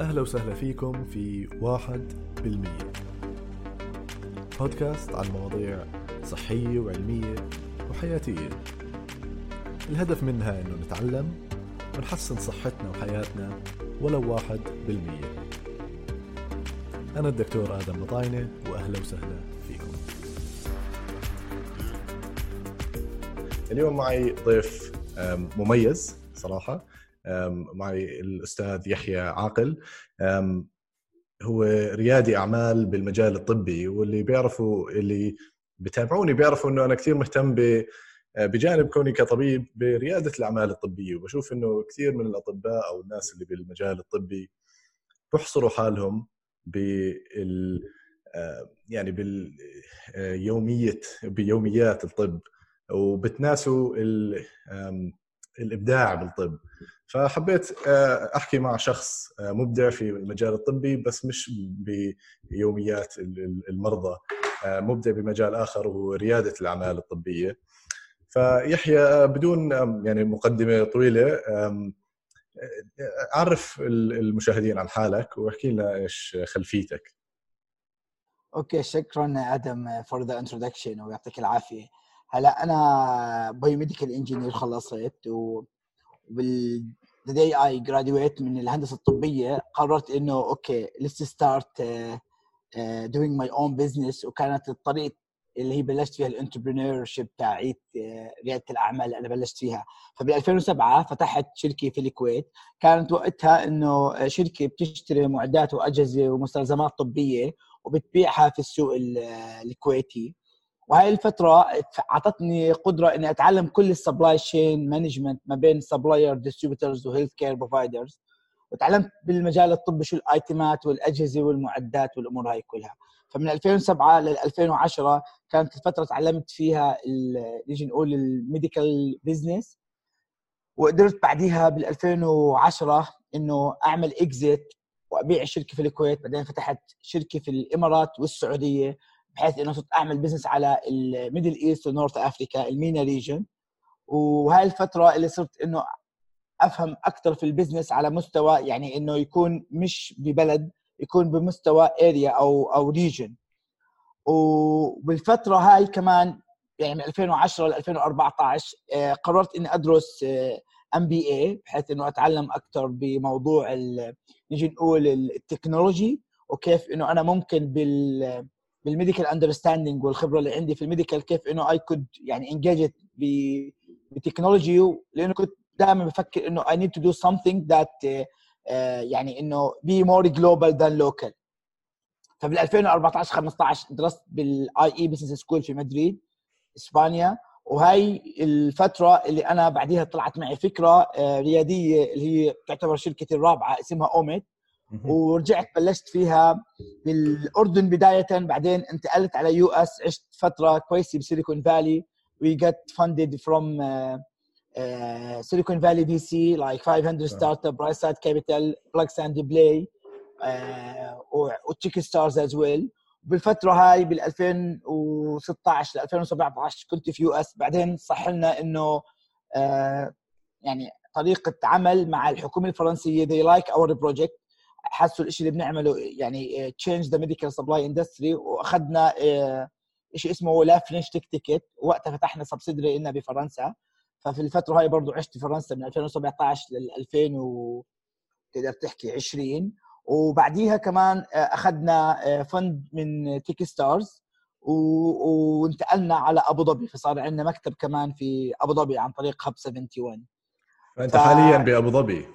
أهلا وسهلا فيكم في واحد بالمية. بودكاست عن مواضيع صحية وعلمية وحياتية. الهدف منها إنه نتعلم ونحسن صحتنا وحياتنا ولو واحد بالمية. أنا الدكتور آدم مطاينة وأهلا وسهلا فيكم. اليوم معي ضيف مميز صراحة. معي الأستاذ يحيى عاقل. هو ريادي أعمال بالمجال الطبي واللي بيعرفوا اللي بتابعوني بيعرفوا إنه أنا كثير مهتم ب بجانب كوني كطبيب بريادة الأعمال الطبية. وبشوف إنه كثير من الأطباء أو الناس اللي بالمجال الطبي بيحصروا حالهم بال آه، يعني باليومية بيوميات الطب وبتناسوا الإبداع بالطب. فحبيت آه، أحكي مع شخص آه، مبدع في المجال الطبي بس مش بيوميات ال- ال- المرضى. آه، مبدع بمجال آخر وهو ريادة الأعمال الطبية. فيحيى بدون يعني مقدمة طويلة عرف ال- المشاهدين عن حالك وأحكي لنا إيش خلفيتك. okay شكرا آدم for the introduction ويعطيك العافية. هلأ أنا biomedical engineer خلصت و the day I graduate من الهندسة الطبية؟ قررت إنه okay uh, uh, doing my own business. وكانت الطريق اللي هي بلشت فيها ال entrepreneurship تاعيت ريادة الأعمال اللي أنا بلشت فيها. فبال 2007 فتحت شركة في الكويت. كانت وقتها إنه شركة بتشتري معدات وأجهزة ومستلزمات طبية وبتبيعها في السوق ال- الكويتي. وهاي الفترة أعطتني قدرة إني أتعلم كل ال supply chain management ما بين supplier distributors و healthcare providers وتعلمت بالمجال الطبي شو ال itemات والأجهزة والمعدات والأمور هاي كلها. فمن 2007 لل 2010 كانت الفترة تعلمت فيها نيجي نقول ال medical business وقدرت بعديها بال 2010 إنه أعمل exit وأبيع الشركة في الكويت. بعدين فتحت شركة في الإمارات والسعودية. بحيث إنه صرت أعمل business على ال Middle East و North Africa ال MENA region وهاي الفترة اللي صرت إنه أفهم أكثر في ال business على مستوى يعني إنه يكون مش ببلد يكون بمستوى area أو أو region وبالفتره هاي كمان يعني من 2010 ل 2014 آه، قررت إني أدرس MBA بحيث إنه أتعلم أكثر بموضوع نيجي نقول ال technology وكيف إنه أنا ممكن بال بال medical understanding والخبرة اللي عندي في ال medical كيف إنه I could يعني engage ب technology لأنه كنت دائما بفكر إنه to do something that uh, uh, يعني إنه be more global than local. فبال 2014 15 درست بال IE Business School في مدريد إسبانيا. وهي الفترة اللي أنا بعديها طلعت معي فكرة آه، ريادية اللي هي تعتبر شركتي الرابعة اسمها اوميت ورجعت بلشت فيها بالأردن بداية بعدين انتقلت على US عشت فترة كويسة ب Silicon Valley. Got funded from uh, uh, Silicon Valley VC like 500 startup, Brightside Capital, Plug and Play uh, و Techstars as well بالفترة هاي بال 2016 ل 2017 كنت في US. بعدين صح لنا إنه آه، يعني طريقة عمل مع الحكومة الفرنسية they like our project. حسوا الشيء اللي بنعمله يعني آه، change the medical supply industry وأخذنا آه، شيء اسمه La French Tech Ticket وقتها فتحنا subsidiary لنا بفرنسا. ففي الفترة هاي برضو عشت في فرنسا من 2017 لل 2000 و تقدر تحكي 20 وبعديها كمان آه، أخذنا آه، fund من Techstars و- وانتقلنا على أبو ظبي. فصار عندنا مكتب كمان في أبو ظبي عن طريق Hub 71 فأنت ف- حاليا بأبو ظبي.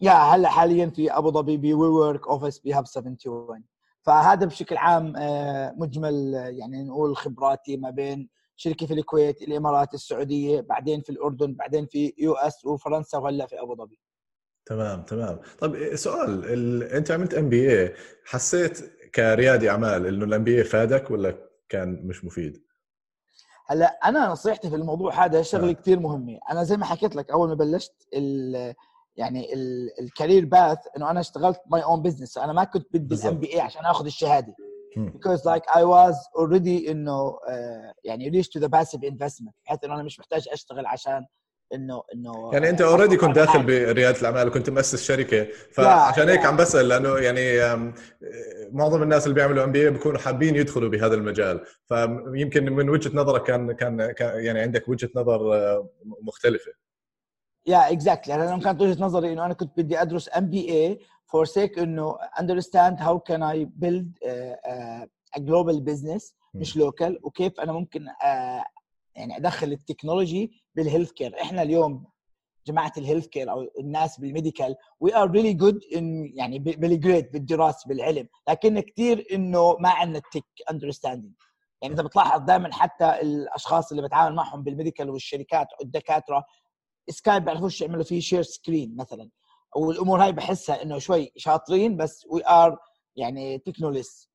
يا هلا حاليا في أبو ظبي ب we work office ب Hub 71 فهذا بشكل عام آه، مجمل آه، يعني نقول خبراتي ما بين شركة في الكويت الإمارات السعودية بعدين في الأردن بعدين في US وفرنسا وهلا في أبو ظبي تمام تمام طيب سؤال ال... أنت عملت MBA حسيت كريادي أعمال إنه ال MBA فادك ولا كان مش مفيد؟ هلا أنا نصيحتي في الموضوع هذا شغلة آه. كثير مهمة أنا زي ما حكيت لك أول ما بلشت ال يعني ال career path إنه أنا اشتغلت my own business أنا ما كنت بدي. ال MBA عشان آخذ الشهادة. because like I was already إنه آه، يعني reached to the passive investment. بحيث إنه أنا مش محتاج أشتغل عشان إنه إنه يعني أنت already كنت داخل بريادة الأعمال وكنت مؤسس شركة. فعشان هيك عم بسأل لأنه يعني معظم الناس اللي بيعملوا MB بيكونوا حابين يدخلوا بهذا المجال. فيمكن من وجهة نظرك كان كان يعني عندك وجهة نظر آه، مختلفة. yeah exactly أنا كانت وجهه نظري انه أنا كنت بدي ادرس MBA for sake انه understand how can I build a, a global business مش local وكيف أنا ممكن يعني أدخل التكنولوجي بال healthcare إحنا اليوم جماعة ال healthcare أو الناس بال medical we are really good in يعني بال grade بالدراسة بالعلم. لكن كثير إنه ما عندنا ال tech understanding يعني إذا بتلاحظ دائما حتى الأشخاص اللي بتعامل معهم بال medical والشركات والدكاترة Skype بيعرفوش يعملوا فيه share screen مثلا. والأمور هاي بحسها إنه شوي شاطرين بس we are يعني techno less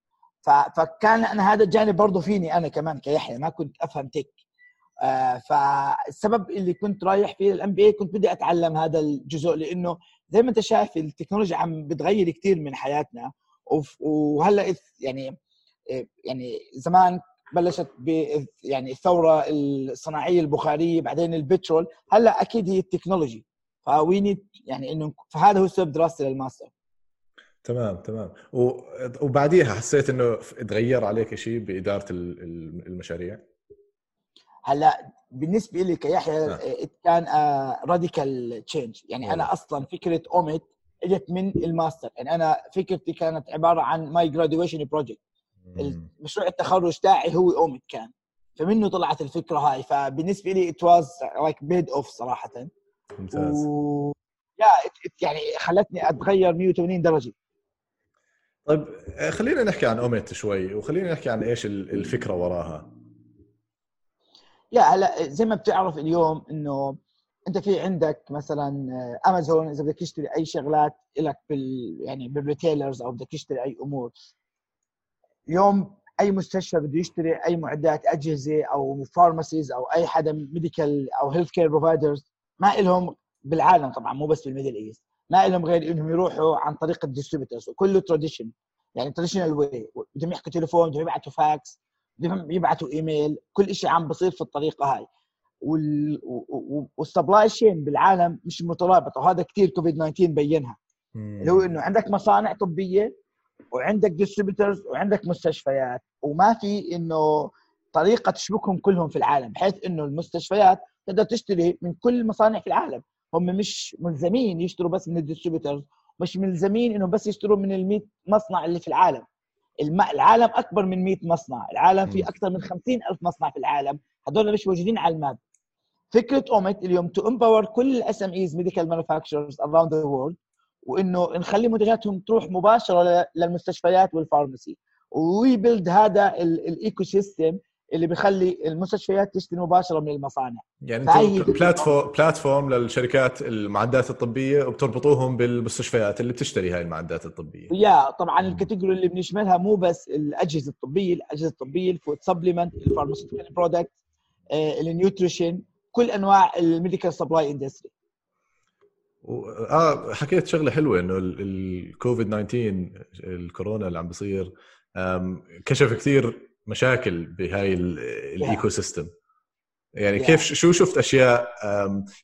فكان أنا هذا الجانب برضه فيني أنا كمان كيحيى ما كنت أفهم tech آه فالسبب اللي كنت رايح فيه ال MB كنت بدي أتعلم هذا الجزء لأنه زي ما أنت شايف التكنولوجيا عم بتغير كثير من حياتنا. وهلأ يعني يعني زمان بلشت ب يعني الثورة الصناعية البخارية بعدين البترول. هلأ أكيد هي التكنولوجي. فوي يعني إنه فهذا هو سبب دراستي للماستر. تمام تمام. وبعديها حسيت إنه تغير عليك شيء بإدارة المشاريع؟ هلأ بالنسبة لي كيحيى نعم. كان radical change يعني أنا أصلا فكرة اوميت إجت من الماستر. يعني أنا فكرتي كانت عبارة عن my graduation project مشروع التخرج تاعي هو اوميت كان. فمنه طلعت الفكرة هاي. فبالنسبة لي it was like paid off صراحة. ممتاز. و... يا يعني خلتني أتغير 180 درجة. طيب خلينا نحكي عن Omeet شوي وخلينا نحكي عن إيش الفكرة وراها. يا هلأ زي ما بتعرف اليوم إنه أنت في عندك مثلا امازون إذا بدك تشتري أي شغلات لك بال يعني بال retailers أو بدك تشتري أي أمور. اليوم أي مستشفى بده يشتري أي معدات أجهزة أو pharmacies أو أي حدا medical أو healthcare providers ما لهم بالعالم طبعا مو بس بال Middle East. ما لهم غير إنهم يروحوا عن طريق ال distributors وكله tradition يعني traditional way بدهم يحكوا تليفون بدهم يبعثوا فاكس بدهم يبعثوا ايميل كل شيء عم بصير في الطريقة هاي. وال... وال supply chain بالعالم مش مترابطة. وهذا كثير كوفيد 19 بينها. اللي هو إنه عندك مصانع طبية وعندك distributors وعندك مستشفيات وما في إنه طريقة تشبكهم كلهم في العالم بحيث إنه المستشفيات تقدر تشتري من كل المصانع في العالم. هم مش ملزمين يشتروا بس من ال distributors مش ملزمين إنهم بس يشتروا من ال 100 مصنع اللي في العالم. العالم أكبر من 100 مصنع العالم فيه أكثر من 50 ألف مصنع في العالم. هذول مش موجودين على ال map. فكرة Omeet اليوم to empower كل ال SMEs medical manufacturers around the world وإنه نخلي منتجاتهم تروح مباشرة للمستشفيات وال pharmacy. و build هذا ال ecosystem اللي بيخلي المستشفيات تشتري مباشرة من المصانع. يعني أنتم platform platform للشركات المعدات الطبية وبتربطوهم بالمستشفيات اللي بتشتري هاي المعدات الطبية. yeah طبعا ال category اللي بنشملها مو بس الأجهزة الطبية الأجهزة الطبية ال food supplement ال pharmaceutical product ال nutrition كل أنواع ال medical supply industry آه حكيت شغلة حلوة إنه الكوفيد 19 الكورونا اللي عم بيصير كشف كثير مشاكل بهاي ال ecosystem يعني كيف شو شفت أشياء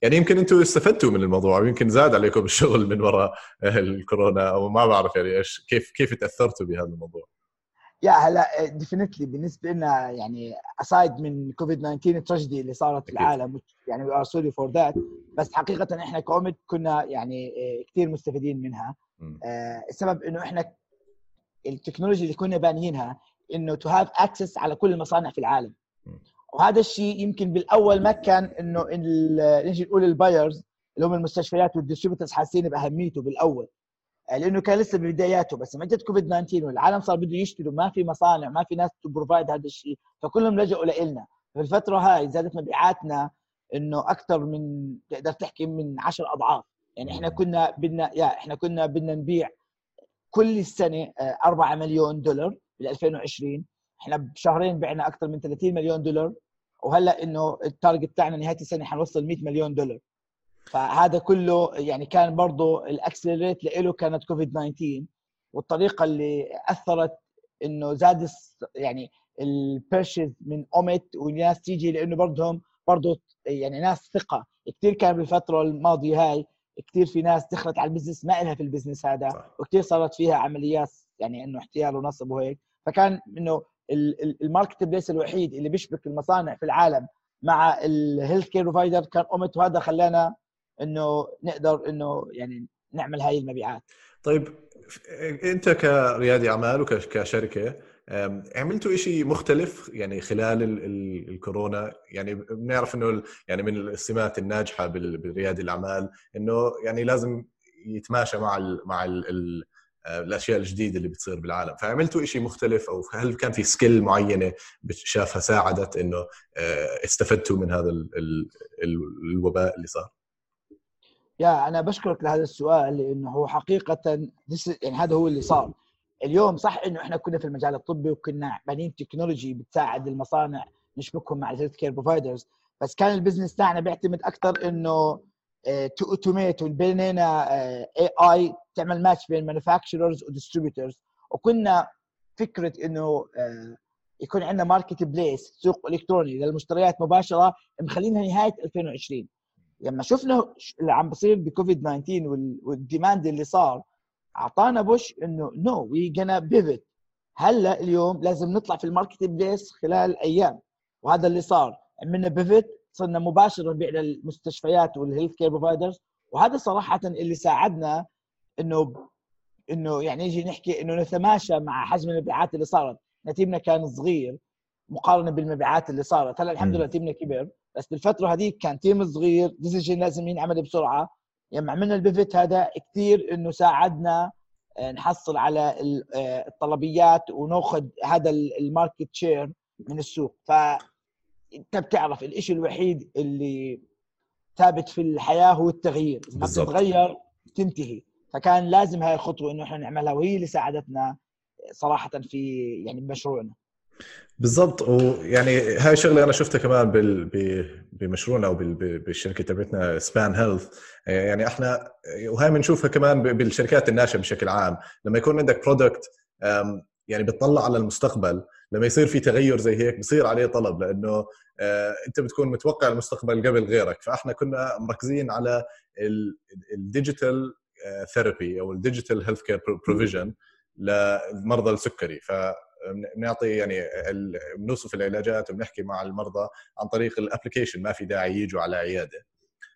يعني يمكن أنتم استفدتوا من الموضوع ويمكن زاد عليكم الشغل من وراء الكورونا أو ما بعرف يعني إيش كيف كيف تأثرتوا بهذا الموضوع؟ يا هلأ definitely بالنسبة لنا يعني aside من كوفيد 19 التراجيدي اللي صارت في العالم يعني we are sorry for that بس حقيقة إحنا ك Omeet كنا يعني كثير مستفيدين منها. آه، السبب إنه إحنا التكنولوجيا اللي كنا بانيينها إنه to have access على كل المصانع في العالم. وهذا الشيء يمكن بالأول ما كان إنه نجي نقول ال buyers اللي هم المستشفيات وال distributors حاسين بأهميته بالأول. آه، لأنه كان لسه ببداياته بس لما جت كوفيد 19 والعالم صار بده يشتروا ما في مصانع ما في ناس ت provide هذا الشيء فكلهم لجأوا لنا في الفترة هاي زادت مبيعاتنا إنه أكثر من تقدر تحكي من 10 أضعاف. يعني إحنا كنا بدنا يا إحنا كنا بدنا نبيع كل السنة 4 آه، مليون دولار بال 2020 إحنا بشهرين بعنا أكثر من 30 مليون دولار. وهلأ إنه ال target تاعنا نهاية السنة حنوصل 100 مليون دولار. فهذا كله يعني كان برضه ال accelerate له كانت كوفيد 19 والطريقة اللي أثرت إنه زاد يعني ال purchase من Omeet والناس تيجي لإنه برضهم برضه يعني ناس ثقة. كثير كان بالفترة الماضية هاي كثير في ناس دخلت على ال business ما لها في ال business هذا وكثير صارت فيها عمليات يعني إنه احتيال ونصب وهيك. فكان إنه ال marketplace الوحيد اللي بيشبك المصانع في العالم مع ال healthcare provider كان Omeet وهذا خلانا إنه نقدر إنه يعني نعمل هاي المبيعات. طيب أنت كريادي أعمال وكشركه عملتوا شيء مختلف يعني خلال ال ال الكورونا؟ يعني بنعرف إنه يعني من السمات الناجحة بريادي الأعمال إنه يعني لازم يتماشى مع ال مع ال آه، الأشياء الجديدة اللي بتصير بالعالم. فعملتوا شيء مختلف أو هل كان في سكيل معينة شافها ساعدت إنه استفدتوا من هذا الوباء اللي صار؟ yeah أنا بشكرك لهذا السؤال لأنه هو حقيقه يعني هذا هو اللي صار. اليوم صح إنه إحنا كنا في المجال الطبي وكنا بانين technology بتساعد المصانع نشبكهم مع ال healthcare providers بس كان ال business تاعنا بيعتمد أكثر إنه to automate بيننا AI تعمل ماتش بين manufacturers و distributors وكنا فكرة إنه آه، يكون عندنا marketplace سوق إلكتروني للمشتريات مباشرة مخلينها نهاية 2020 لما شفنا اللي عم بصير بكوفيد 19 وال demand اللي صار أعطانا push إنه no we gonna pivot هلأ اليوم لازم نطلع في ال marketplace خلال أيام. وهذا اللي صار. عملنا pivot صرنا مباشرة نبيع للمستشفيات وال healthcare providers وهذا صراحة اللي ساعدنا إنه إنه يعني نجي نحكي إنه نتماشى مع حجم المبيعات اللي صارت. team نا كان صغير. مقارنة بالمبيعات اللي صارت. هلأ الحمد لله team نا كبر بس بالفترة هذيك كان team صغير decision لازم ينعمل بسرعة. لما عملنا ال pivot هذا كثير إنه ساعدنا آه، نحصل على آه، الطلبيات وناخذ هذا ال market share من السوق. ف أنت بتعرف الشيء الوحيد اللي ثابت في الحياة هو التغيير. ما بتتغير تنتهي فكان لازم هاي الخطوة إنه إحنا نعملها وهي اللي ساعدتنا صراحة في يعني بمشروعنا بالضبط. ويعني هاي الشغله أنا شفتها كمان بال بمشروعنا أو بالشركة تبعتنا Span Health يعني إحنا وهي بنشوفها كمان بالشركات الناشئة بشكل عام. لما يكون عندك product يعني بتطلع على المستقبل لما يصير في تغير زي هيك بصير عليه طلب لأنه آه، أنت بتكون متوقع المستقبل قبل غيرك. فإحنا كنا مركزين على ال digital therapy أو ال digital healthcare provision لمرضى السكري. ف بنعطي يعني بنوصف العلاجات وبنحكي مع المرضى عن طريق ال application ما في داعي يجوا على عيادة.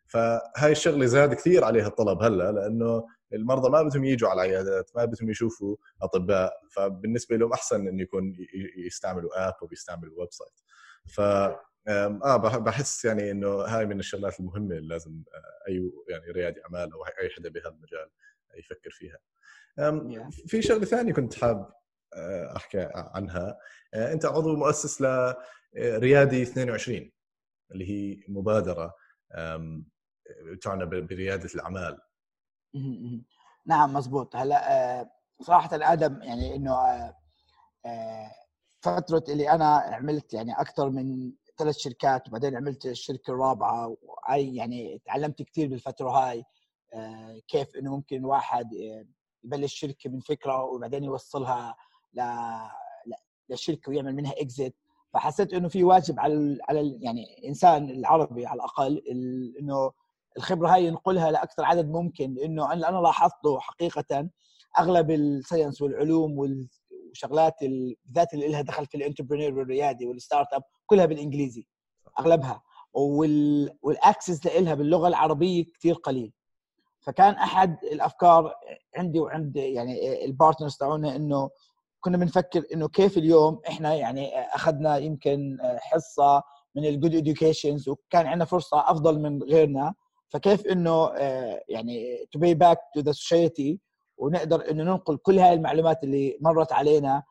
فهاي الشغلة زاد كثير عليها الطلب هلأ لأنه المرضى ما بدهم يجوا على العيادات ما بدهم يشوفوا أطباء فبالنسبة لهم أحسن إنه يكون يستعملوا app أو يستعملوا website ف آه بحس يعني إنه هاي من الشغلات المهمة اللي لازم آه، أي يعني ريادي أعمال أو أي حدا بهذا المجال يفكر فيها. في شغلة ثانية كنت حاب أحكي عنها. آه، أنت عضو مؤسس لريادي 22 اللي هي مبادرة تعنى بريادة الأعمال. نعم مزبوط. هلا صراحة آدم يعني إنه فترة اللي أنا عملت يعني أكثر من ثلاث شركات وبعدين عملت الشركة الرابعة وهي يعني تعلمت كثير بالفترة هاي كيف إنه ممكن واحد يبلش شركة من فكرة وبعدين يوصلها للشركه ويعمل منها exit فحسيت إنه في واجب على على يعني الانسان العربي على الأقل إنه الخبرة هاي ينقلها لأكثر عدد ممكن لأنه أنا لاحظته حقيقة أغلب ال science والعلوم والشغلات بالذات اللي لها دخل في ال entrepreneur والريادي وال startup كلها بالإنجليزي أغلبها. وال وال access لها باللغة العربية كثير قليل. فكان أحد الأفكار عندي وعند يعني ال partners تاعونا إنه كنا بنفكر إنه كيف اليوم إحنا يعني أخذنا يمكن حصة من ال good educations وكان عندنا فرصة أفضل من غيرنا. فكيف إنه يعني to pay back to the society ونقدر إنه ننقل كل هاي المعلومات اللي مرت علينا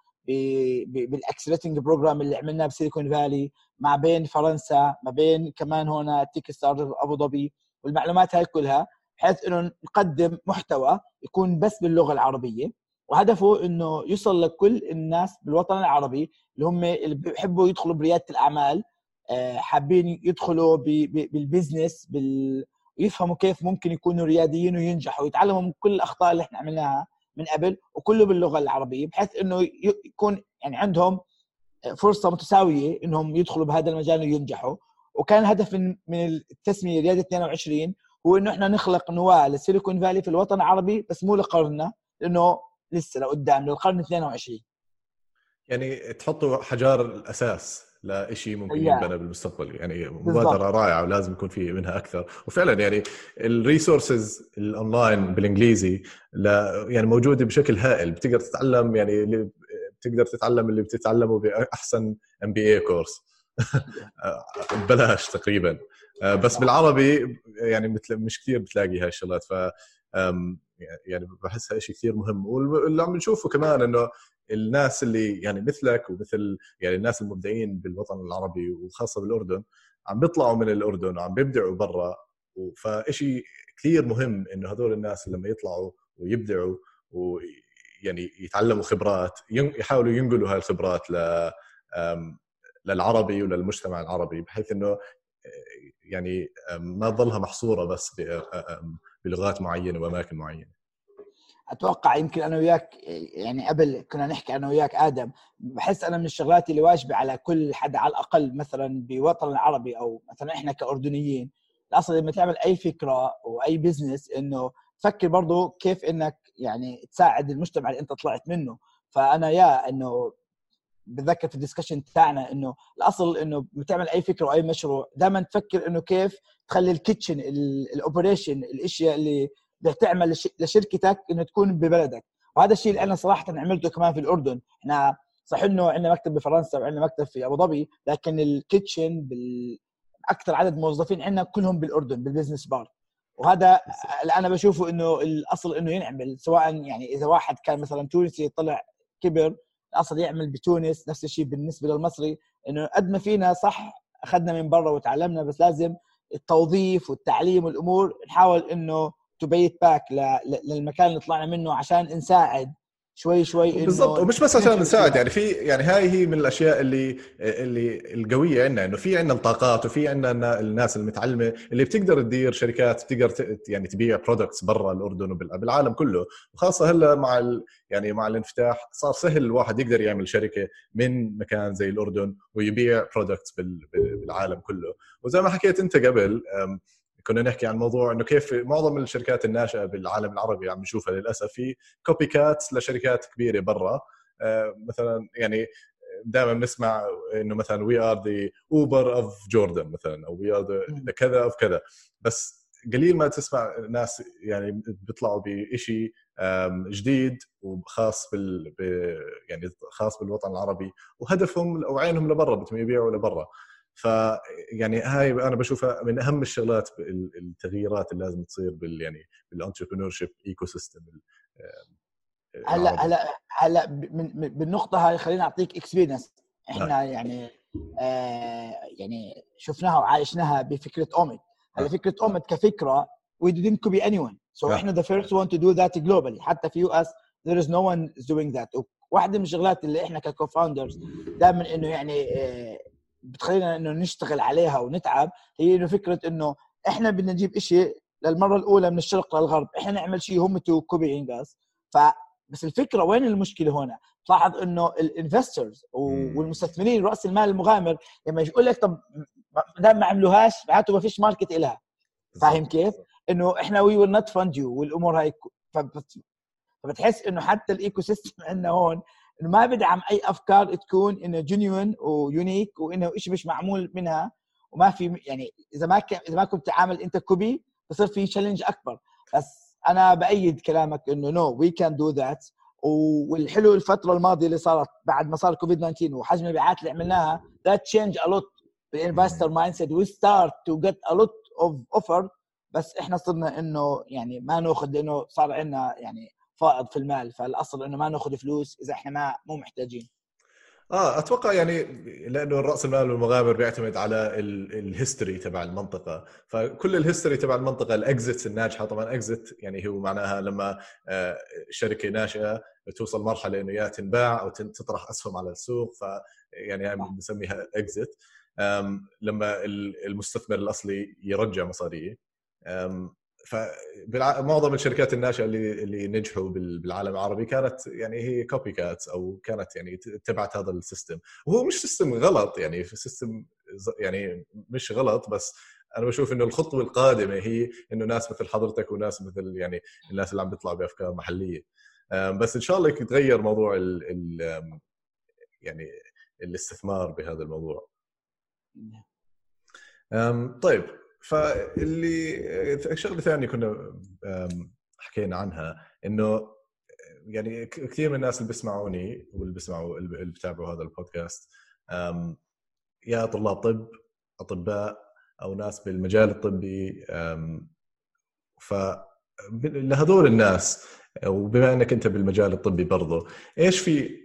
بال accelerating program اللي عملناه بسيليكون فالي ما بين فرنسا ما بين كمان هنا تيك ستار أبو ظبي والمعلومات هاي كلها بحيث إنه نقدم محتوى يكون بس باللغة العربية. وهدفه إنه يوصل لكل الناس بالوطن العربي اللي هم اللي بيحبوا يدخلوا بريادة الأعمال آه، حابين يدخلوا بال business بال ويفهموا كيف ممكن يكونوا رياديين وينجحوا ويتعلموا من كل الأخطاء اللي إحنا عملناها من قبل وكله باللغة العربية بحيث إنه يكون يعني عندهم فرصة متساوية إنهم يدخلوا بهذا المجال وينجحوا. وكان الهدف من من التسمية ريادة 22 هو إنه إحنا نخلق نواة للسيليكون فالي في الوطن العربي بس مو لقرننا لأنه لسه لقدام للقرن 22 يعني تحطوا حجار الأساس لشيء ممكن ينبنى بالمستقبل. يعني مبادرة بالضبط. رائعة ولازم يكون في منها أكثر. وفعلا يعني ال resources ال online بالإنجليزي يعني موجودة بشكل هائل. بتقدر تتعلم يعني اللي بتقدر تتعلم اللي بتتعلمه بأحسن MBA course ببلاش تقريبا. بس بالعربي يعني مثل مش كثير بتلاقي هاي الشغلات ف يعني بحسها شيء كثير مهم. واللي عم نشوفه كمان إنه الناس اللي يعني مثلك ومثل يعني الناس المبدعين بالوطن العربي وخاصة بالأردن عم بيطلعوا من الأردن وعم بيبدعوا برا. فشيء كثير مهم إنه هذول الناس لما يطلعوا ويبدعوا ويعني يتعلموا خبرات يحاولوا ينقلوا هاي الخبرات ل للعربي وللمجتمع العربي بحيث إنه يعني ما تظلها محصورة بس بلغات معينة وأماكن معينة. أتوقع يمكن أنا وياك يعني قبل كنا نحكي أنا وياك آدم بحس أنا من الشغلات اللي واجبة على كل حدا على الأقل مثلا بوطن العربي أو مثلا إحنا كأردنيين. الأصل لما تعمل أي فكرة واي business إنه فكر برضه كيف إنك يعني تساعد المجتمع اللي أنت طلعت منه. فأنا يا إنه بتذكر في ال discussion تاعنا إنه الأصل إنه بتعمل أي فكرة أو اي مشروع دائما تفكر إنه كيف تخلي ال kitchen ال operation الأشياء اللي بدك تعمل لشركتك إنه تكون ببلدك. وهذا الشيء اللي أنا صراحة عملته كمان في الأردن. إحنا صح إنه عندنا مكتب بفرنسا وعندنا مكتب في أبو ظبي لكن ال kitchen بال أكثر عدد موظفين عندنا كلهم بالأردن بال business part وهذا اللي أنا بشوفه إنه الأصل إنه ينعمل سواء يعني إذا واحد كان مثلا تونسي طلع كبر الاصل يعمل بتونس نفس الشيء بالنسبة للمصري إنه قد ما فينا صح أخذنا من برا وتعلمنا بس لازم التوظيف والتعليم والأمور نحاول إنه to pay it back للمكان اللي طلعنا منه عشان نساعد شوي شوي بالضبط. ومش بس عشان نساعد يعني في يعني هاي هي من الأشياء اللي اللي القوية عندنا إنه في عندنا الطاقات وفي عندنا الناس المتعلمة اللي بتقدر تدير شركات بتقدر يعني تبيع products برا الأردن وبالعالم كله. وخاصة هلأ مع ال يعني مع الانفتاح صار سهل الواحد يقدر يعمل شركة من مكان زي الأردن ويبيع products بالعالم كله. وزي ما حكيت أنت قبل كنا نحكي عن موضوع إنه كيف معظم الشركات الناشئة بالعالم العربي عم نشوفها للأسف في copycats لشركات كبيرة برا. آه، مثلا يعني دائما بنسمع إنه مثلا we are the Uber of Jordan مثلا أو we are the كذا of كذا. بس قليل ما تسمع ناس يعني بيطلعوا بشيء جديد وخاص بال يعني خاص بالوطن العربي وهدفهم أو عينهم لبرا بدهم يبيعوا لبرا. ف يعني هاي أنا بشوفها من أهم الشغلات التغييرات اللي لازم تصير بال يعني بال entrepreneurship ecosystem هلأ هلأ هلأ بالنقطة هاي خليني أعطيك experience إحنا نعم. يعني آه يعني شفناها وعايشناها بفكرة اوميد هلأ نعم. فكرة اوميد كفكرة we didn't copy anyone so نعم. إحنا the first one to do that globally حتى في US there is no one doing that واحدة من الشغلات اللي إحنا ك co-founders دائما إنه يعني آه بتخلينا إنه نشتغل عليها ونتعب هي إنه فكرة إنه إحنا بدنا نجيب شيء للمرة الأولى من الشرق للغرب إحنا نعمل شيء هم to copying us ف بس الفكرة وين المشكلة هنا؟ تلاحظ إنه ال investors والمستثمرين رأس المال المغامر لما يقول لك طب دام ما عملوهاش معناته ما فيش market لها فاهم كيف؟ إنه إحنا we will not fund you والأمور هاي فبتحس إنه حتى ال ecosystem عندنا هون إنه ما بدعم أي أفكار تكون إنه genuine و unique وإنه شيء مش معمول منها وما في يعني إذا ما إذا ما كنت تعامل أنت copy بصير في challenge أكبر. بس أنا بأيد كلامك إنه no we can do that والحلو الفترة الماضية اللي صارت بعد ما صار كوفيد 19 وحجم المبيعات اللي عملناها that change a lot بال investor mindset we started to get a lot of offers بس إحنا صرنا إنه يعني ما نأخذ لأنه صار عندنا يعني فائض في المال فالأصل إنه ما نأخذ فلوس إذا إحنا ما مو محتاجين. آه أتوقع يعني لأنه رأس المال والمغامر بيعتمد على ال history تبع المنطقة. فكل ال history تبع المنطقة ال exits الناجحة طبعا exit يعني هو معناها لما آه، شركة ناشئة توصل مرحلة إنه يا تنباع أو تطرح أسهم على السوق ف يعني بنسميها exit لما المستثمر الأصلي يرجع مصاريه. فمعظم الشركات الناشئه اللي اللي نجحوا بالعالم العربي كانت يعني هي copycat أو كانت يعني تبعت هذا ال system. وهو مش system غلط يعني في system يعني مش غلط بس أنا بشوف إنه الخطوة القادمة هي إنه ناس مثل حضرتك وناس مثل يعني الناس اللي عم بيطلعوا بأفكار محلية. بس إن شاء الله يتغير موضوع ال ال يعني الاستثمار بهذا الموضوع. طيب. فاللي شغلة ثانية كنا حكينا عنها إنه يعني كثير من الناس اللي بيسمعوني واللي بيسمعوا اللي بيتابعوا هذا البودكاست يا طلاب طب أطباء أو ناس بالمجال الطبي ف لهذول الناس وبما إنك أنت بالمجال الطبي برضه إيش في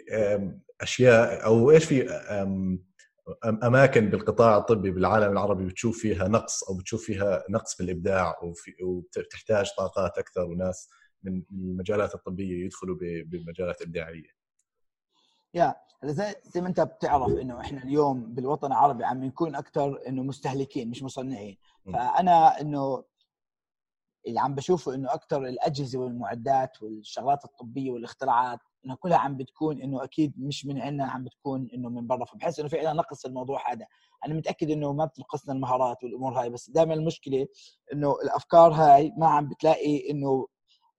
أشياء أو إيش في أماكن بالقطاع الطبي بالعالم العربي بتشوف فيها نقص أو بتشوف فيها نقص بالابداع وبتحتاج طاقات أكثر وناس من المجالات الطبية يدخلوا بالمجالات الابداعيه. يا زي ما أنت بتعرف إنه إحنا اليوم بالوطن العربي عم نكون أكثر إنه مستهلكين مش مصنعين فأنا إنه اللي عم بشوفه إنه أكثر الأجهزة والمعدات والشغلات الطبية والاختراعات انها كلها عم بتكون إنه أكيد مش من عندنا عم بتكون إنه من برا فبحس إنه في عندنا نقص الموضوع هذا. أنا متأكد إنه ما بتنقصنا المهارات والأمور هاي بس دائما المشكلة إنه الأفكار هاي ما عم بتلاقي إنه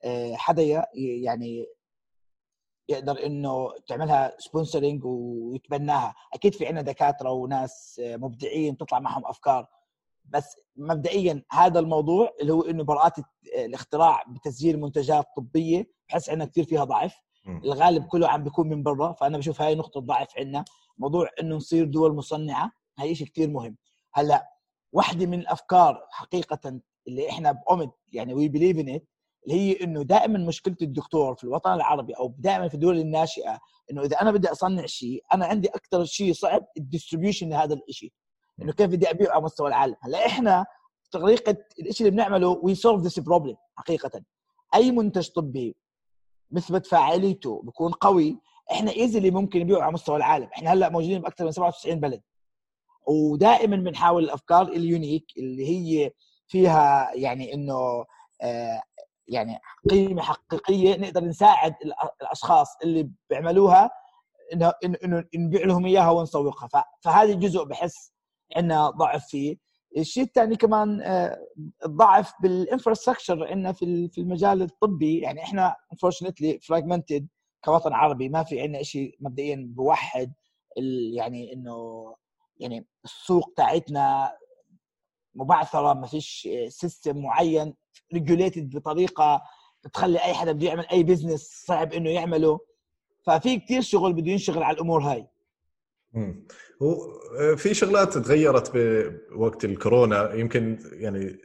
آه، حدا يعني يقدر إنه تعملها سبونسرنج ويتبناها. أكيد في عندنا دكاترة وناس آه، مبدعين تطلع معهم أفكار بس مبدئيا هذا الموضوع اللي هو إنه براءات الاختراع بتسجيل منتجات طبية بحس عندنا كثير فيها ضعف. الغالب كله عم بيكون من برا فأنا بشوف هاي نقطة ضعف عندنا موضوع إنه نصير دول مصنعة هاي شيء كثير مهم. هلأ واحدة من الأفكار حقيقة اللي إحنا بأمد يعني we believe in اللي هي إنه دائما مشكلة الدكتور في الوطن العربي أو دائما في الدول الناشئة إنه إذا أنا بدي أصنع شيء أنا عندي أكثر شيء صعب ال distribution لهذا الشيء إنه كيف بدي أبيعه على مستوى العالم. هلأ إحنا طريقة الشيء اللي بنعمله we solve this problem حقيقة. أي منتج طبي مثبت فاعليته بيكون قوي إحنا easily ممكن نبيعه على مستوى العالم. إحنا هلأ موجودين بأكثر من 97 بلد. ودائما بنحاول الأفكار ال unique اللي هي فيها يعني إنه آه يعني قيمة حقيقية نقدر نساعد الأشخاص اللي بيعملوها إنه إنه نبيع لهم إياها ونسوقها. فهذا الجزء بحس عندنا ضعف فيه. الشيء الثاني كمان آه، الضعف بال infrastructure عندنا في في المجال الطبي يعني إحنا unfortunately fragmented كوطن عربي ما في عندنا شيء مبدئيا بوحد يعني إنه يعني السوق تاعتنا مبعثرة ما فيش system معين regulated بطريقة بتخلي أي حدا بده يعمل أي business صعب إنه يعمله. ففي كثير شغل بده ينشغل على الأمور هاي. هو آه، في شغلات تغيرت بوقت الكورونا يمكن يعني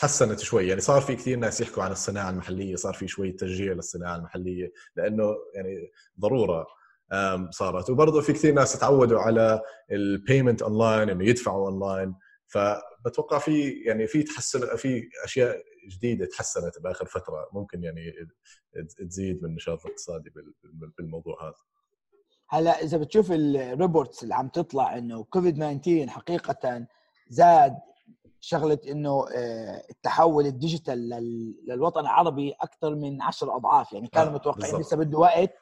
حسنت شوي. يعني صار في كثير ناس يحكوا عن الصناعة المحلية صار في شوي تشجيع للصناعة المحلية لأنه يعني ضرورة صارت. وبرضه في كثير ناس تعودوا على ال payment online إنه يدفعوا اونلاين فبتوقع في يعني في تحسن في أشياء جديدة تحسنت بآخر فترة. ممكن يعني تزيد من النشاط الاقتصادي بالموضوع هذا. هلا إذا بتشوف ال reports اللي عم تطلع إنه كوفيد 19 حقيقة زاد شغلة إنه آه، التحول ال digital للوطن العربي أكثر من 10 أضعاف. يعني كانوا آه متوقعين لسه بده وقت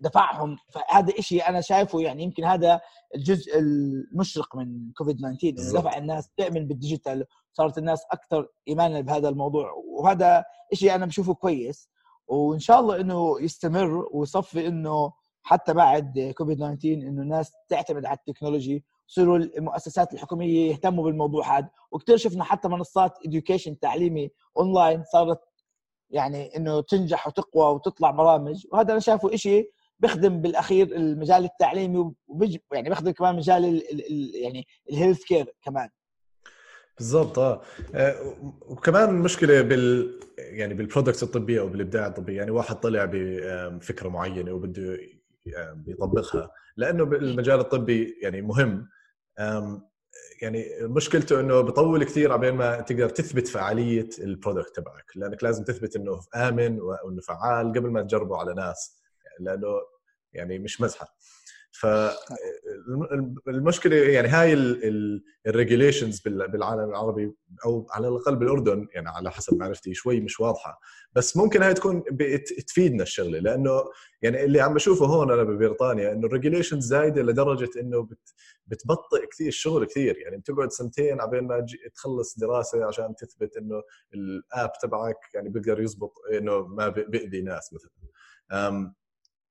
دفعهم. فهذا شيء أنا شايفه يعني يمكن هذا الجزء المشرق من كوفيد 19 إنه دفع الناس تؤمن بال digital صارت الناس أكثر إيمانا بهذا الموضوع. وهذا شيء أنا بشوفه كويس. وإن شاء الله إنه يستمر ويصفي إنه حتى بعد كوفيد 19 إنه الناس تعتمد على ال technology يصيروا المؤسسات الحكومية يهتموا بالموضوع هذا. وكثير شفنا حتى منصات education تعليمي اونلاين صارت يعني إنه تنجح وتقوى وتطلع برامج. وهذا أنا شايفه شيء بيخدم بالأخير المجال التعليمي وبيج يعني بيخدم كمان مجال ال ال يعني ال healthcare كمان. بالضبط آه, آه، وكمان المشكلة بال يعني بال products الطبية أو بالإبداع الطبي. يعني واحد طلع بفكره معينة وبده يطبقها لأنه المجال الطبي يعني مهم. يعني مشكلته إنه بيطول كثير عبين ما تقدر تثبت فعالية ال product تبعك. لأنك لازم تثبت إنه آمن وإنه فعال قبل ما تجربه على ناس. لأنه يعني مش مزحة. فالمشكلة يعني هاي ال regulations بالعالم العربي أو على الأقل بالأردن يعني على حسب معرفتي شوي مش واضحة. بس ممكن هاي تكون تفيدنا الشغلة لأنه يعني اللي عم بشوفه هون أنا ببريطانيا إنه ال regulations زايدة لدرجة إنه بتبطئ كثير الشغل كثير. يعني بتقعد سنتين عبين ما تخلص دراسة عشان تثبت إنه ال app تبعك يعني بيقدر يزبط إنه ما بيأذي ناس مثلا.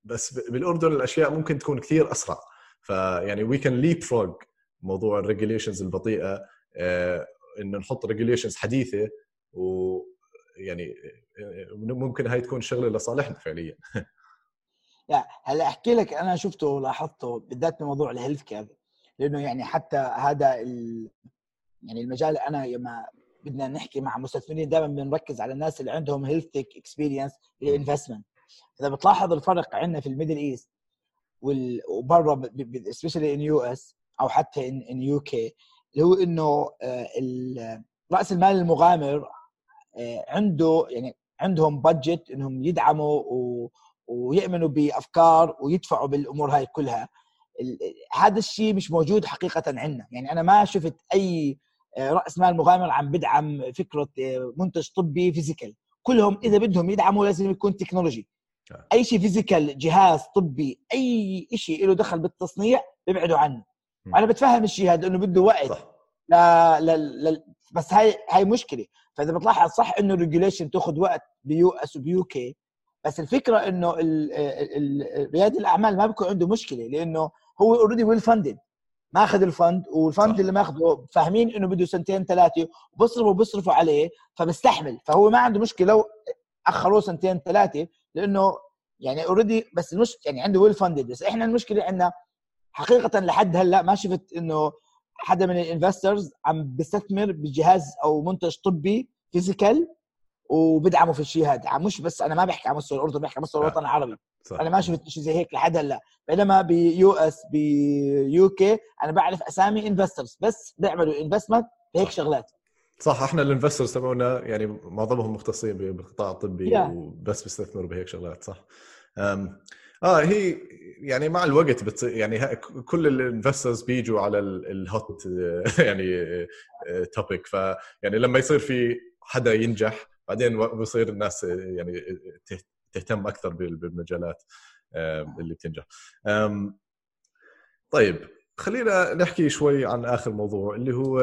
بس بالاردن الأشياء ممكن تكون كثير أسرع. فيعني we can leapfrog موضوع ال regulations البطيئة آه، انه نحط regulations حديثة ويعني آه، ممكن هاي تكون شغلة لصالحنا فعليا. لا هلا أحكي لك أنا شفته ولاحظته بالذات بموضوع ال healthcare لأنه يعني حتى هذا ال... يعني المجال أنا لما بدنا نحكي مع مستثمرين دائما بنركز على الناس اللي عندهم health experience بال investment إذا بتلاحظ الفرق عندنا في ال Middle East وبرا especially in US أو حتى in UK اللي هو إنه آه، رأس المال المغامر آه، عنده يعني عندهم budget إنهم يدعموا ويؤمنوا بأفكار ويدفعوا بالأمور هاي كلها. هذا الشيء مش موجود حقيقة عندنا. يعني أنا ما شفت أي آه، رأس مال مغامر عم بدعم فكرة منتج طبي physical. كلهم إذا بدهم يدعموا لازم يكون تكنولوجي. أي شيء physical جهاز طبي أي شيء له دخل بالتصنيع بيبعدوا عنه. أنا بتفهم الشيء هذا إنه بده وقت. صح. لا لا لا بس هاي هاي مشكلة. فإذا بتلاحظ صح إنه ال regulation تاخذ وقت بي US وبي UK بس الفكرة إنه ريادة الأعمال ما بيكون عنده مشكلة لأنه هو already well funded ماخذ ال fund وال fund اللي ماخذه فاهمين إنه بده سنتين ثلاثة وبصرفوا بصرفوا عليه فبستحمل. فهو ما عنده مشكلة لو أخروه سنتين ثلاثة لأنه يعني already بس المش يعني عنده well funded بس إحنا المشكلة عندنا حقيقة لحد هلأ ما شفت إنه حدا من ال investors عم بيستثمر بجهاز أو منتج طبي physical وبدعموا في الشيء هذا. مش بس أنا ما بحكي عن مستوى الأردن بحكي عن مستوى الوطن العربي. صح. أنا ما شفت شيء زي هيك لحد هلأ. بينما بي US بي UK أنا بعرف أسامي investors بس بيعملوا investment بهيك شغلات. صح إحنا ال investors تبعونا يعني معظمهم مختصين بالقطاع الطبي yeah. وبس بيستثمروا بهيك شغلات صح. آه هي يعني مع الوقت بت يعني كل ال investors بيجوا على ال hot يعني topic فيعني لما يصير في حدا ينجح بعدين بصير الناس يعني تهتم أكثر بالمجالات اللي بتنجح. طيب. خلينا نحكي شوي عن آخر موضوع اللي هو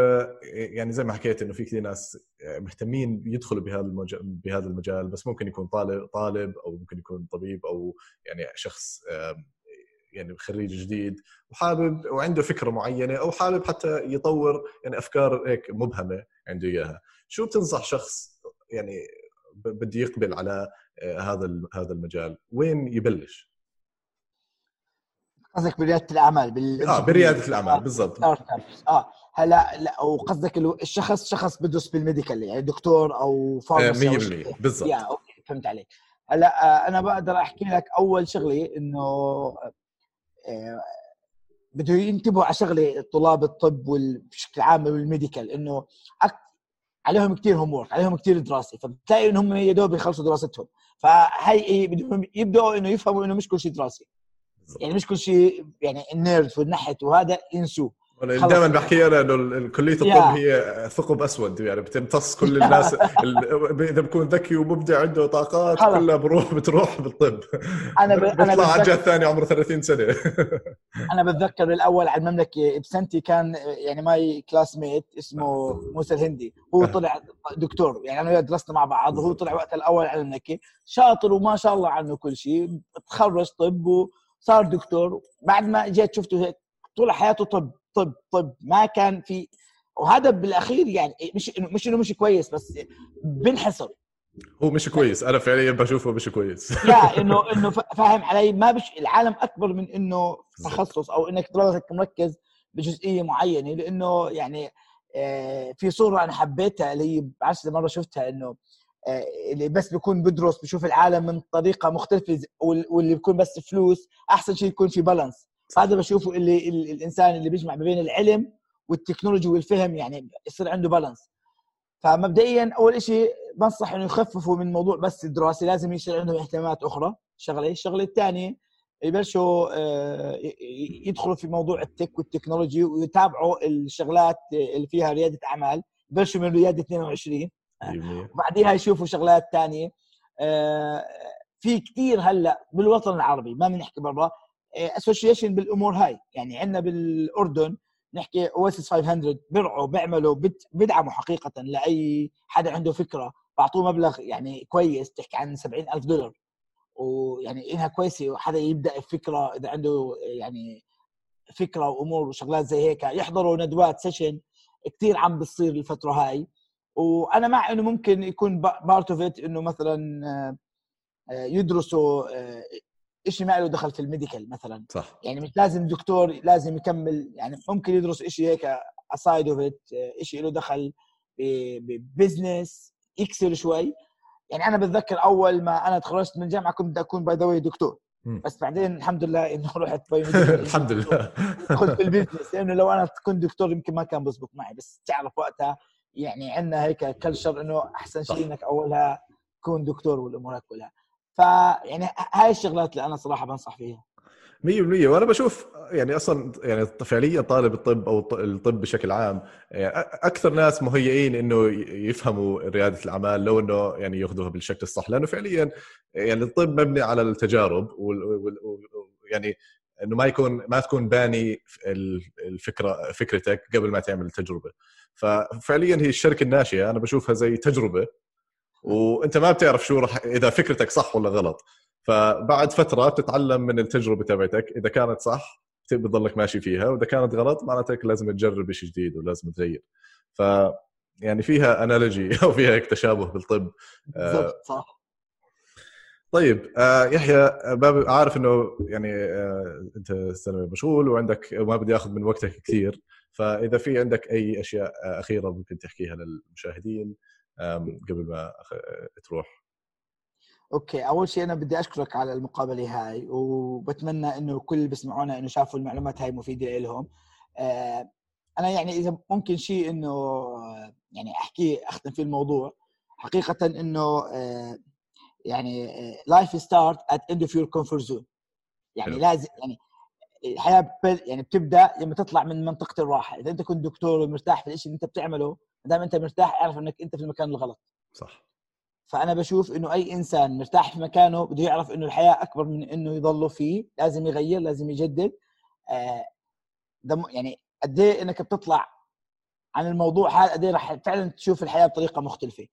يعني زي ما حكيت إنه في كثير ناس مهتمين يدخلوا بهذا المجال بهذا المجال بس ممكن يكون طالب طالب أو ممكن يكون طبيب أو يعني شخص يعني خريج جديد وحابب وعنده فكرة معينة أو حابب حتى يطور يعني أفكار هيك مبهمة عنده إياها. شو بتنصح شخص يعني بده يقبل على هذا هذا المجال؟ وين يبلش؟ قصدك بريادة الأعمال بال... آه بريادة الأعمال بالضبط. آه هلا لا وقصدك الشخص شخص بدرس بال medical يعني دكتور أو pharmacy 100% بالضبط. yeah okay فهمت عليك. هلا آه أنا بقدر أحكي لك أول شغلة إنه آه بده ينتبهوا على شغلة طلاب الطب بشكل عام وال medical إنه عليهم كثير هموم عليهم كثير دراسة فبتلاقي إنهم يا دوب يخلصوا دراستهم. فهي بدهم يبدأوا إنه يفهموا إنه مش كل شيء دراسة. يعني مش كل شيء يعني ال nerd والنحت وهذا ينسوه دائما بحكي أنا إنه كلية الطب هي ثقب أسود يعني بتمتص كل الناس إذا بكون ذكي ومبدع عنده طاقات كلها بروح بتروح بالطب. أنا ب... بيطلع على الجهه الثانية عمره 30 سنة. أنا بتذكر الأول على المملكة بسنتي كان يعني my classmate اسمه موسى الهندي. هو طلع دكتور يعني أنا درسنا مع بعض وهو طلع وقت الأول على المملكة. شاطر وما شاء الله عنه كل شيء تخرج طب وصار دكتور بعد ما جيت شفته هيك طول حياته طب طب طب ما كان في وهذا بالأخير يعني مش مش إنه مش كويس بس بنحصر. هو مش كويس أنا فعليا بشوفه مش كويس. لا إنه إنه فاهم علي ما بش العالم أكبر من إنه تخصص أو إنك تضلك مركز بجزئية معينة لإنه يعني آه، في صورة أنا حبيتها اللي هي بعرفش مرة شفتها إنه اللي بس بيكون بدرس بشوف العالم من طريقة مختلفة واللي بيكون بس فلوس أحسن شيء يكون في بالانس هذا بشوفه اللي الإنسان اللي بيجمع ما بين العلم والتكنولوجي والفهم يعني يصير عنده بالانس فمبدئيا أول شيء بنصح إنه يخففوا من موضوع بس الدراسة لازم يصير عندهم اهتمامات أخرى. شغلة الشغلة الثانية يبلشوا آه، يدخلوا في موضوع التك والتكنولوجي ويتابعوا الشغلات اللي فيها ريادة أعمال. يبلشوا من ريادة 22 وبعديها يشوفوا شغلات ثانية آه، في كثير هلأ بالوطن العربي ما بنحكي برا. اسوشيشن بالأمور هاي. يعني عندنا بالأردن نحكي اواسيس 500 برعوا بيعملوا بدعموا حقيقة لأي حدا عنده فكرة. بعطوه مبلغ يعني كويس تحكي عن 70000 دولار. ويعني إنها كويسة وحدا يبدأ فكره إذا عنده يعني فكرة وأمور وشغلات زي هيك. يحضروا ندوات session كثير عم بتصير الفترة هاي. وأنا مع إنه ممكن يكون part of إنه مثلا آه، يدرسوا آه، شيء ما له دخل في ال medical مثلا. صح. يعني مش لازم دكتور لازم يكمل يعني ممكن يدرس شيء هيك aside of it شيء له دخل ب business يكسر شوي. يعني أنا بتذكر أول ما أنا تخرجت من الجامعة كنت بدي أكون by the doctor. بس بعدين الحمد لله إنه رحت الحمد لله. دخلت في ال business لأنه لو أنا كنت دكتور يمكن ما كان بزبط معي. بس تعرف وقتها يعني عندنا هيك culture إنه أحسن شيء إنك أولها تكون دكتور والأمور كلها. فيعني هاي الشغلات اللي أنا صراحة بنصح فيها. 100% وأنا بشوف يعني أصلا يعني فعليا طالب الطب أو الطب بشكل عام يعني أكثر ناس مهيئين إنه يفهموا ريادة الأعمال لو إنه يعني يأخذوها بالشكل الصح. لأنه فعليا يعني الطب مبني على التجارب ويعني إنه ما يكون ما تكون باني الفكرة فكرتك قبل ما تعمل التجربة. ففعليا هي الشركة الناشئة أنا بشوفها زي تجربة وأنت ما بتعرف شو راح إذا فكرتك صح ولا غلط. فبعد فترة بتتعلم من التجربة تبعتك إذا كانت صح بتضلك ماشي فيها وإذا كانت غلط معناتك لازم تجرب شيء جديد ولازم تغير. ف يعني فيها analogy أو فيها هيك تشابه بالطب. آه، بالضبط صح. طيب آه يحيى باب عارف إنه يعني آه أنت السنة مشغول وعندك ما بدي اخذ من وقتك كثير. فإذا في عندك أي أشياء أخيرة ممكن تحكيها للمشاهدين قبل ما تروح. okay أول شيء أنا بدي أشكرك على المقابلة هاي وبتمنى إنه كل اللي بيسمعونا إنه شافوا المعلومات هاي مفيدة لهم. آه، أنا يعني إذا ممكن شيء إنه يعني أحكي أختم في الموضوع. حقيقة إنه آه، يعني life start at end of your comfort zone يعني حلو. لازم يعني الحياة يعني بتبدأ لما تطلع من منطقة الراحة. إذا أنت كنت دكتور ومرتاح في الشيء اللي أنت بتعمله ما دام أنت مرتاح اعرف إنك أنت في المكان الغلط. صح. فأنا بشوف إنه أي إنسان مرتاح في مكانه بده يعرف إنه الحياة أكبر من إنه يضله فيه. لازم يغير لازم يجدد. آه يعني قد إيه إنك بتطلع عن الموضوع هذا قد إيه رح فعلا تشوف الحياة بطريقة مختلفة.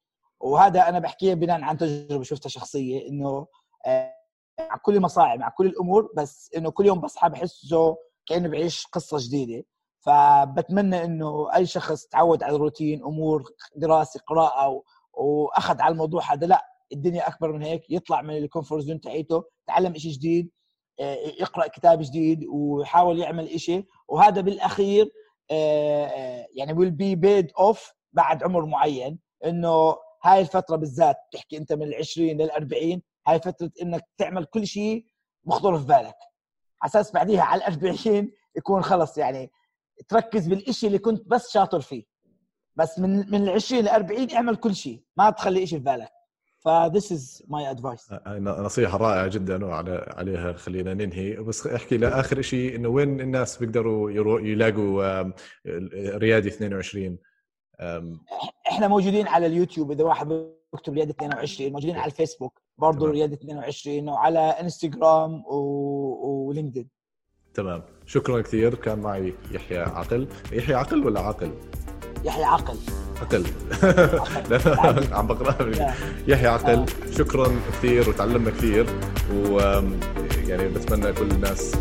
وهذا أنا بحكيه بناء عن تجربة شفتها شخصية إنه آه مع كل المصاعب مع كل الأمور بس إنه كل يوم بصحى بحسه كأنه بعيش قصة جديدة. فبتمنى إنه أي شخص تعود على الروتين أمور دراسة قراءة وأخذ على الموضوع هذا لأ الدنيا أكبر من هيك يطلع من ال comfort zone تاعيته تعلم شيء جديد آه، يقرأ كتاب جديد ويحاول يعمل شيء وهذا بالأخير آه، يعني will be paid off بعد عمر معين إنه هاي الفترة بالذات تحكي أنت من ال 20 لل 40 هاي فترة إنك تعمل كل شيء بخطر في بالك. على أساس بعديها على ال 40 يكون خلص يعني تركز بالشيء اللي كنت بس شاطر فيه. بس من من ال 20 ل 40 اعمل كل شيء ما تخلي شيء في بالك. ف this is my advice نصيحة رائعة جدا وعلى عليها خلينا ننهي. بس احكي لاخر شيء إنه وين الناس بيقدروا يلاقوا ريادي 22 إحنا موجودين على اليوتيوب إذا واحد بيكتب رياده 22 موجودين على الفيسبوك برضه رياده 22 وعلى إنستغرام ولينكدين تمام. شكرا كثير. كان معي يحيى عقل. يحيى عقل ولا عقل؟ يحيى عقل. عقل. عم بقرأ. يحيى عقل آه. شكرا كثير وتعلمنا كثير و يعني بتمنى كل الناس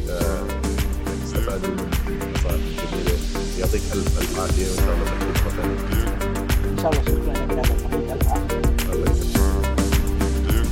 يستفادوا من النصائح الجميله يعطيك ألف ألف عافية وإن شاء الله 像个什么人业，不。